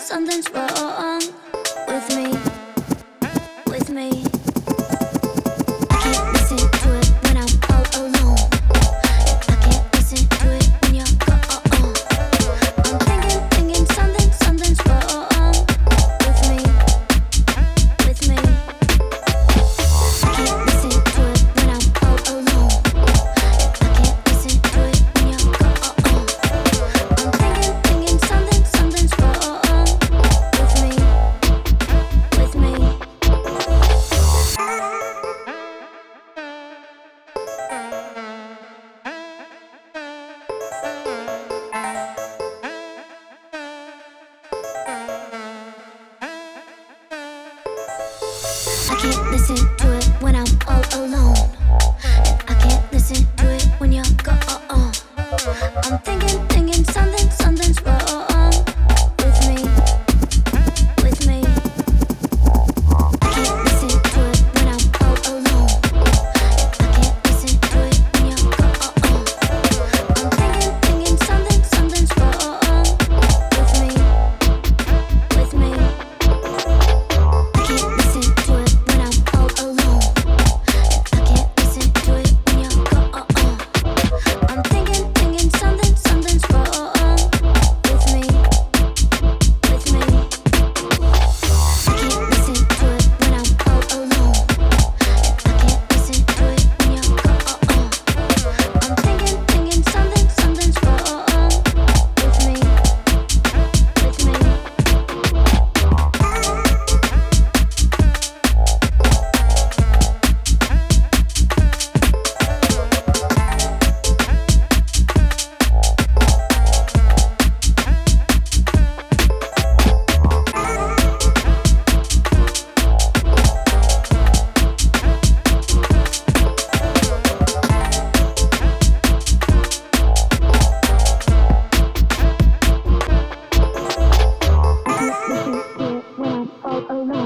something's wrong. can't listen to it. around.